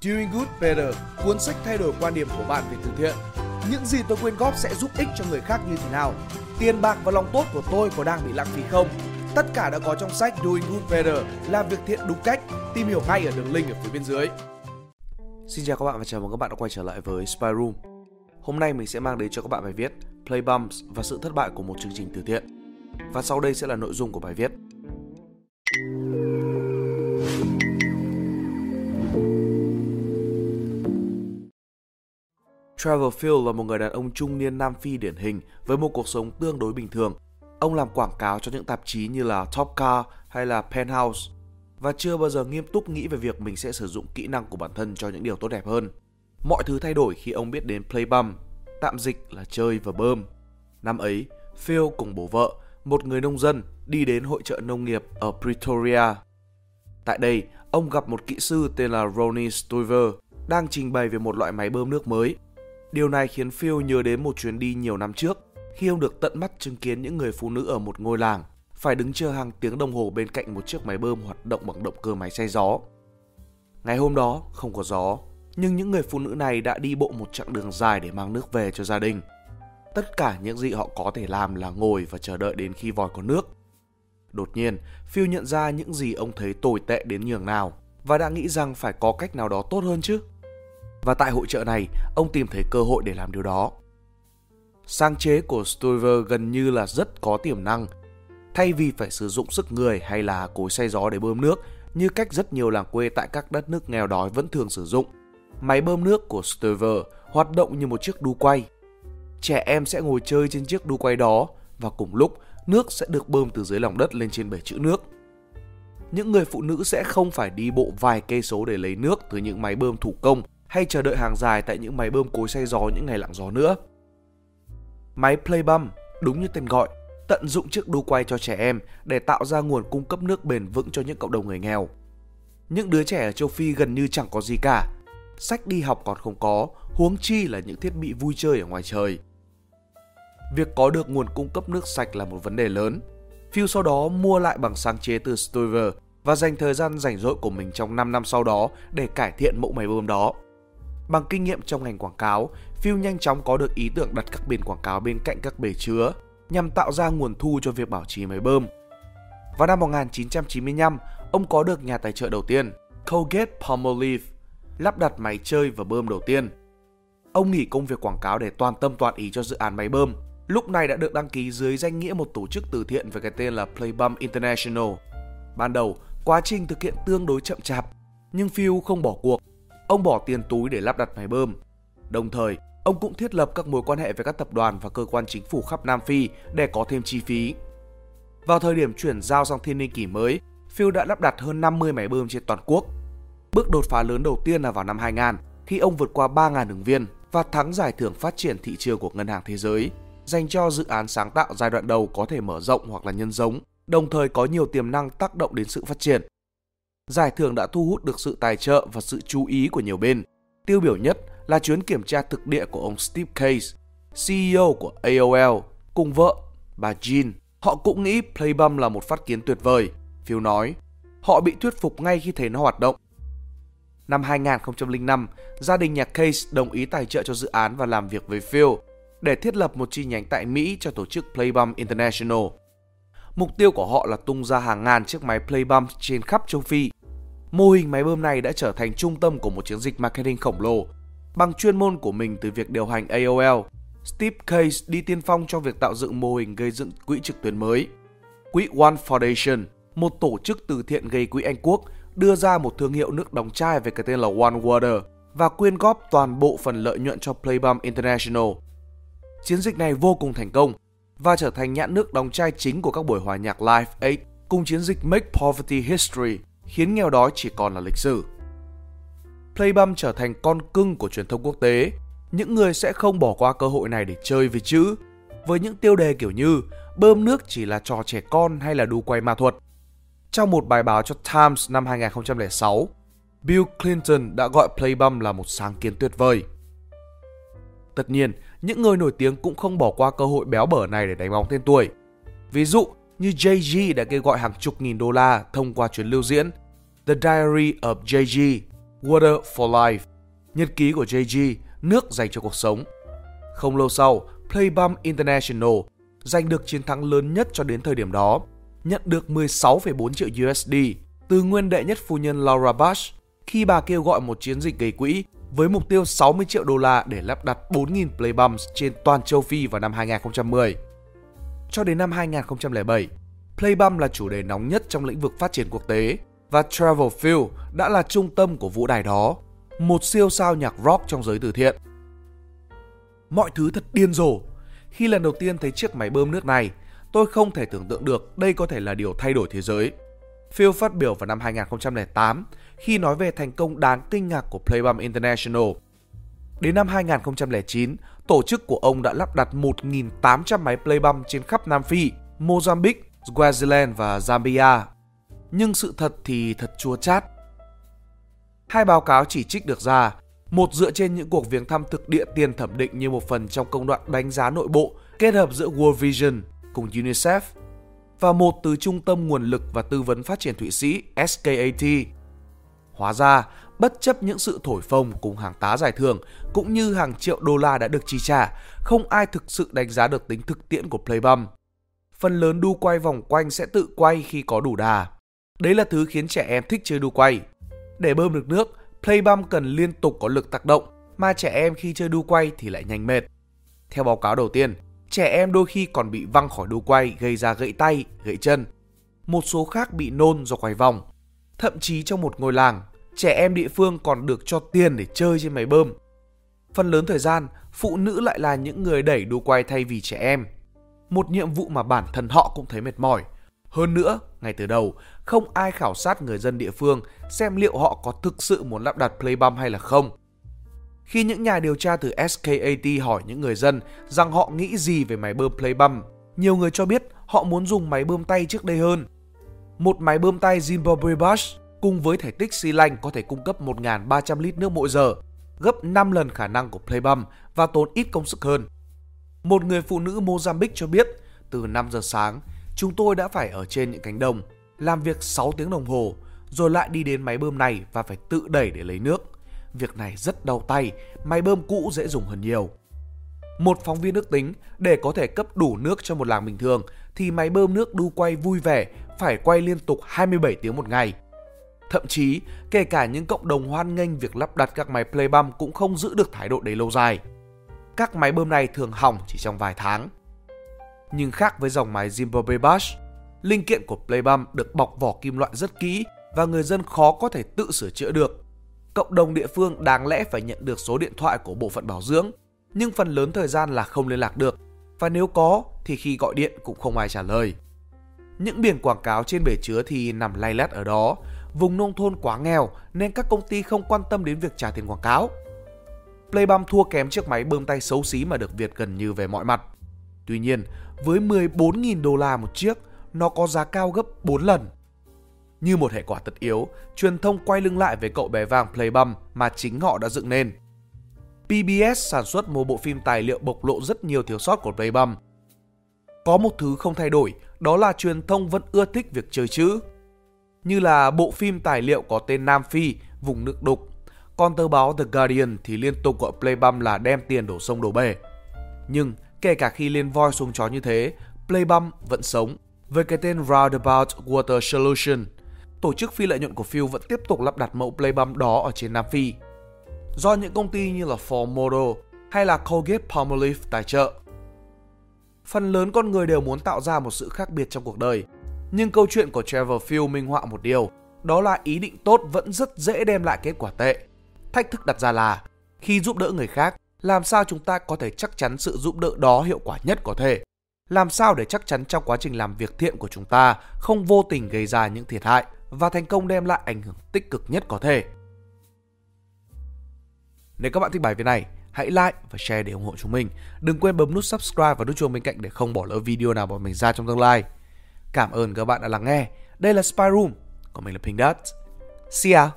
Doing Good Better, cuốn sách thay đổi quan điểm của bạn về từ thiện. Những gì tôi quyên góp sẽ giúp ích cho người khác như thế nào? Tiền bạc và lòng tốt của tôi có đang bị lãng phí không? Tất cả đã có trong sách Doing Good Better, làm việc thiện đúng cách. Tìm hiểu ngay ở đường link ở phía bên dưới. Xin chào các bạn và chào mừng các bạn đã quay trở lại với Spy Room. Hôm nay mình sẽ mang đến cho các bạn bài viết Play Bumps và sự thất bại của một chương trình từ thiện. Và sau đây sẽ là nội dung của bài viết. Trevor Field là một người đàn ông trung niên Nam Phi điển hình với một cuộc sống tương đối bình thường. Ông làm quảng cáo cho những tạp chí như là Top Car hay là Penthouse và chưa bao giờ nghiêm túc nghĩ về việc mình sẽ sử dụng kỹ năng của bản thân cho những điều tốt đẹp hơn. Mọi thứ thay đổi khi ông biết đến Playbum, tạm dịch là chơi và bơm. Năm ấy, Phil cùng bố vợ, một người nông dân, đi đến hội trợ nông nghiệp ở Pretoria. Tại đây, ông gặp một kỹ sư tên là Ronnie Stuyver đang trình bày về một loại máy bơm nước mới. Điều này khiến Phil nhớ đến một chuyến đi nhiều năm trước khi ông được tận mắt chứng kiến những người phụ nữ ở một ngôi làng phải đứng chờ hàng tiếng đồng hồ bên cạnh một chiếc máy bơm hoạt động bằng động cơ máy xay gió. Ngày hôm đó không có gió, nhưng những người phụ nữ này đã đi bộ một chặng đường dài để mang nước về cho gia đình. Tất cả những gì họ có thể làm là ngồi và chờ đợi đến khi vòi có nước. Đột nhiên, Phil nhận ra những gì ông thấy tồi tệ đến nhường nào và đã nghĩ rằng phải có cách nào đó tốt hơn chứ. Và tại hội trợ này, ông tìm thấy cơ hội để làm điều đó. Sáng chế của Stover gần như là rất có tiềm năng. Thay vì phải sử dụng sức người hay là cối xay gió để bơm nước, như cách rất nhiều làng quê tại các đất nước nghèo đói vẫn thường sử dụng, máy bơm nước của Stover hoạt động như một chiếc đu quay. Trẻ em sẽ ngồi chơi trên chiếc đu quay đó và cùng lúc nước sẽ được bơm từ dưới lòng đất lên trên bể trữ nước. Những người phụ nữ sẽ không phải đi bộ vài cây số để lấy nước từ những máy bơm thủ công hay chờ đợi hàng dài tại những máy bơm cối xay gió những ngày lặng gió nữa. Máy Playbum, đúng như tên gọi, tận dụng chiếc đu quay cho trẻ em để tạo ra nguồn cung cấp nước bền vững cho những cộng đồng người nghèo. Những đứa trẻ ở châu Phi gần như chẳng có gì cả, sách đi học còn không có, huống chi là những thiết bị vui chơi ở ngoài trời. Việc có được nguồn cung cấp nước sạch là một vấn đề lớn. Phil sau đó mua lại bằng sáng chế từ Stover và dành thời gian rảnh rỗi của mình trong 5 năm sau đó để cải thiện mẫu máy bơm đó. Bằng kinh nghiệm trong ngành quảng cáo, Phil nhanh chóng có được ý tưởng đặt các biển quảng cáo bên cạnh các bể chứa nhằm tạo ra nguồn thu cho việc bảo trì máy bơm. Vào năm 1995, ông có được nhà tài trợ đầu tiên, Colgate Palmolive, lắp đặt máy chơi và bơm đầu tiên. Ông nghỉ công việc quảng cáo để toàn tâm toàn ý cho dự án máy bơm. Lúc này đã được đăng ký dưới danh nghĩa một tổ chức từ thiện với cái tên là Playbum International. Ban đầu, quá trình thực hiện tương đối chậm chạp, nhưng Phil không bỏ cuộc Ông bỏ tiền túi để lắp đặt máy bơm. Đồng thời, ông cũng thiết lập các mối quan hệ với các tập đoàn và cơ quan chính phủ khắp Nam Phi để có thêm chi phí. Vào thời điểm chuyển giao sang thiên niên kỷ mới, Phil đã lắp đặt hơn 50 máy bơm trên toàn quốc. Bước đột phá lớn đầu tiên là vào năm 2000 khi ông vượt qua 3.000 ứng viên và thắng giải thưởng phát triển thị trường của Ngân hàng Thế giới dành cho dự án sáng tạo giai đoạn đầu có thể mở rộng hoặc là nhân giống, đồng thời có nhiều tiềm năng tác động đến sự phát triển giải thưởng đã thu hút được sự tài trợ và sự chú ý của nhiều bên. Tiêu biểu nhất là chuyến kiểm tra thực địa của ông Steve Case, CEO của AOL, cùng vợ, bà Jean. Họ cũng nghĩ Playbum là một phát kiến tuyệt vời. Phil nói, họ bị thuyết phục ngay khi thấy nó hoạt động. Năm 2005, gia đình nhà Case đồng ý tài trợ cho dự án và làm việc với Phil để thiết lập một chi nhánh tại Mỹ cho tổ chức Playbum International. Mục tiêu của họ là tung ra hàng ngàn chiếc máy Playbum trên khắp châu Phi Mô hình máy bơm này đã trở thành trung tâm của một chiến dịch marketing khổng lồ. Bằng chuyên môn của mình từ việc điều hành AOL, Steve Case đi tiên phong trong việc tạo dựng mô hình gây dựng quỹ trực tuyến mới. Quỹ One Foundation, một tổ chức từ thiện gây quỹ Anh Quốc, đưa ra một thương hiệu nước đóng chai với cái tên là One Water và quyên góp toàn bộ phần lợi nhuận cho Playbum International. Chiến dịch này vô cùng thành công và trở thành nhãn nước đóng chai chính của các buổi hòa nhạc Live Aid cùng chiến dịch Make Poverty History khiến nghèo đói chỉ còn là lịch sử. Playbum trở thành con cưng của truyền thông quốc tế. Những người sẽ không bỏ qua cơ hội này để chơi với chữ, với những tiêu đề kiểu như bơm nước chỉ là trò trẻ con hay là đu quay ma thuật. Trong một bài báo cho Times năm 2006, Bill Clinton đã gọi Playbum là một sáng kiến tuyệt vời. Tất nhiên, những người nổi tiếng cũng không bỏ qua cơ hội béo bở này để đánh bóng tên tuổi. Ví dụ, như Jay-Z đã kêu gọi hàng chục nghìn đô la thông qua chuyến lưu diễn The Diary of Jay-Z. Water for Life, nhật ký của JG, nước dành cho cuộc sống. Không lâu sau, Playbum International giành được chiến thắng lớn nhất cho đến thời điểm đó, nhận được 16,4 triệu USD từ nguyên đệ nhất phu nhân Laura Bush khi bà kêu gọi một chiến dịch gây quỹ với mục tiêu 60 triệu đô la để lắp đặt 4.000 Playbums trên toàn châu Phi vào năm 2010. Cho đến năm 2007, Playbum là chủ đề nóng nhất trong lĩnh vực phát triển quốc tế và Travel Field đã là trung tâm của vũ đài đó, một siêu sao nhạc rock trong giới từ thiện. Mọi thứ thật điên rồ. Khi lần đầu tiên thấy chiếc máy bơm nước này, tôi không thể tưởng tượng được đây có thể là điều thay đổi thế giới. Phil phát biểu vào năm 2008 khi nói về thành công đáng kinh ngạc của Playbum International. Đến năm 2009, tổ chức của ông đã lắp đặt 1.800 máy Playbum trên khắp Nam Phi, Mozambique, Swaziland và Zambia. Nhưng sự thật thì thật chua chát. Hai báo cáo chỉ trích được ra, một dựa trên những cuộc viếng thăm thực địa tiền thẩm định như một phần trong công đoạn đánh giá nội bộ kết hợp giữa World Vision cùng UNICEF và một từ Trung tâm Nguồn lực và Tư vấn Phát triển Thụy Sĩ SKAT. Hóa ra, bất chấp những sự thổi phồng cùng hàng tá giải thưởng cũng như hàng triệu đô la đã được chi trả, không ai thực sự đánh giá được tính thực tiễn của Playbum. Phần lớn đu quay vòng quanh sẽ tự quay khi có đủ đà. Đấy là thứ khiến trẻ em thích chơi đu quay. Để bơm được nước, Playbum cần liên tục có lực tác động, mà trẻ em khi chơi đu quay thì lại nhanh mệt. Theo báo cáo đầu tiên, trẻ em đôi khi còn bị văng khỏi đu quay gây ra gãy tay, gãy chân. Một số khác bị nôn do quay vòng. Thậm chí trong một ngôi làng, trẻ em địa phương còn được cho tiền để chơi trên máy bơm. Phần lớn thời gian, phụ nữ lại là những người đẩy đu quay thay vì trẻ em. Một nhiệm vụ mà bản thân họ cũng thấy mệt mỏi. Hơn nữa, ngay từ đầu, không ai khảo sát người dân địa phương xem liệu họ có thực sự muốn lắp đặt Playbum hay là không. Khi những nhà điều tra từ SKAT hỏi những người dân rằng họ nghĩ gì về máy bơm Playbum, nhiều người cho biết họ muốn dùng máy bơm tay trước đây hơn. Một máy bơm tay Zimbabwe Bush cùng với thể tích xi lanh có thể cung cấp 1.300 lít nước mỗi giờ, gấp 5 lần khả năng của Playbum và tốn ít công sức hơn. Một người phụ nữ Mozambique cho biết, từ 5 giờ sáng, chúng tôi đã phải ở trên những cánh đồng, làm việc 6 tiếng đồng hồ, rồi lại đi đến máy bơm này và phải tự đẩy để lấy nước. Việc này rất đau tay, máy bơm cũ dễ dùng hơn nhiều. Một phóng viên ước tính để có thể cấp đủ nước cho một làng bình thường thì máy bơm nước đu quay vui vẻ phải quay liên tục 27 tiếng một ngày. Thậm chí, kể cả những cộng đồng hoan nghênh việc lắp đặt các máy playbum cũng không giữ được thái độ đấy lâu dài. Các máy bơm này thường hỏng chỉ trong vài tháng. Nhưng khác với dòng máy Zimbabwe Bush, linh kiện của playbum được bọc vỏ kim loại rất kỹ và người dân khó có thể tự sửa chữa được cộng đồng địa phương đáng lẽ phải nhận được số điện thoại của bộ phận bảo dưỡng, nhưng phần lớn thời gian là không liên lạc được, và nếu có thì khi gọi điện cũng không ai trả lời. Những biển quảng cáo trên bể chứa thì nằm lay lét ở đó, vùng nông thôn quá nghèo nên các công ty không quan tâm đến việc trả tiền quảng cáo. Playbum thua kém chiếc máy bơm tay xấu xí mà được Việt gần như về mọi mặt. Tuy nhiên, với 14.000 đô la một chiếc, nó có giá cao gấp 4 lần. Như một hệ quả tất yếu, truyền thông quay lưng lại với cậu bé vàng Playbum mà chính họ đã dựng nên. PBS sản xuất một bộ phim tài liệu bộc lộ rất nhiều thiếu sót của Playbum. Có một thứ không thay đổi, đó là truyền thông vẫn ưa thích việc chơi chữ. Như là bộ phim tài liệu có tên Nam Phi, vùng nước đục. Còn tờ báo The Guardian thì liên tục gọi Playbum là đem tiền đổ sông đổ bể. Nhưng kể cả khi lên voi xuống chó như thế, Playbum vẫn sống với cái tên Roundabout Water Solution – tổ chức phi lợi nhuận của Phil vẫn tiếp tục lắp đặt mẫu Playbum đó ở trên Nam Phi. Do những công ty như là Ford hay là Colgate Palmolive tài trợ. Phần lớn con người đều muốn tạo ra một sự khác biệt trong cuộc đời, nhưng câu chuyện của Trevor Field minh họa một điều, đó là ý định tốt vẫn rất dễ đem lại kết quả tệ. Thách thức đặt ra là, khi giúp đỡ người khác, làm sao chúng ta có thể chắc chắn sự giúp đỡ đó hiệu quả nhất có thể? Làm sao để chắc chắn trong quá trình làm việc thiện của chúng ta không vô tình gây ra những thiệt hại? và thành công đem lại ảnh hưởng tích cực nhất có thể. Nếu các bạn thích bài viết này, hãy like và share để ủng hộ chúng mình. Đừng quên bấm nút subscribe và nút chuông bên cạnh để không bỏ lỡ video nào bọn mình ra trong tương lai. Cảm ơn các bạn đã lắng nghe. Đây là Spy Room, còn mình là Pink Dot. See ya!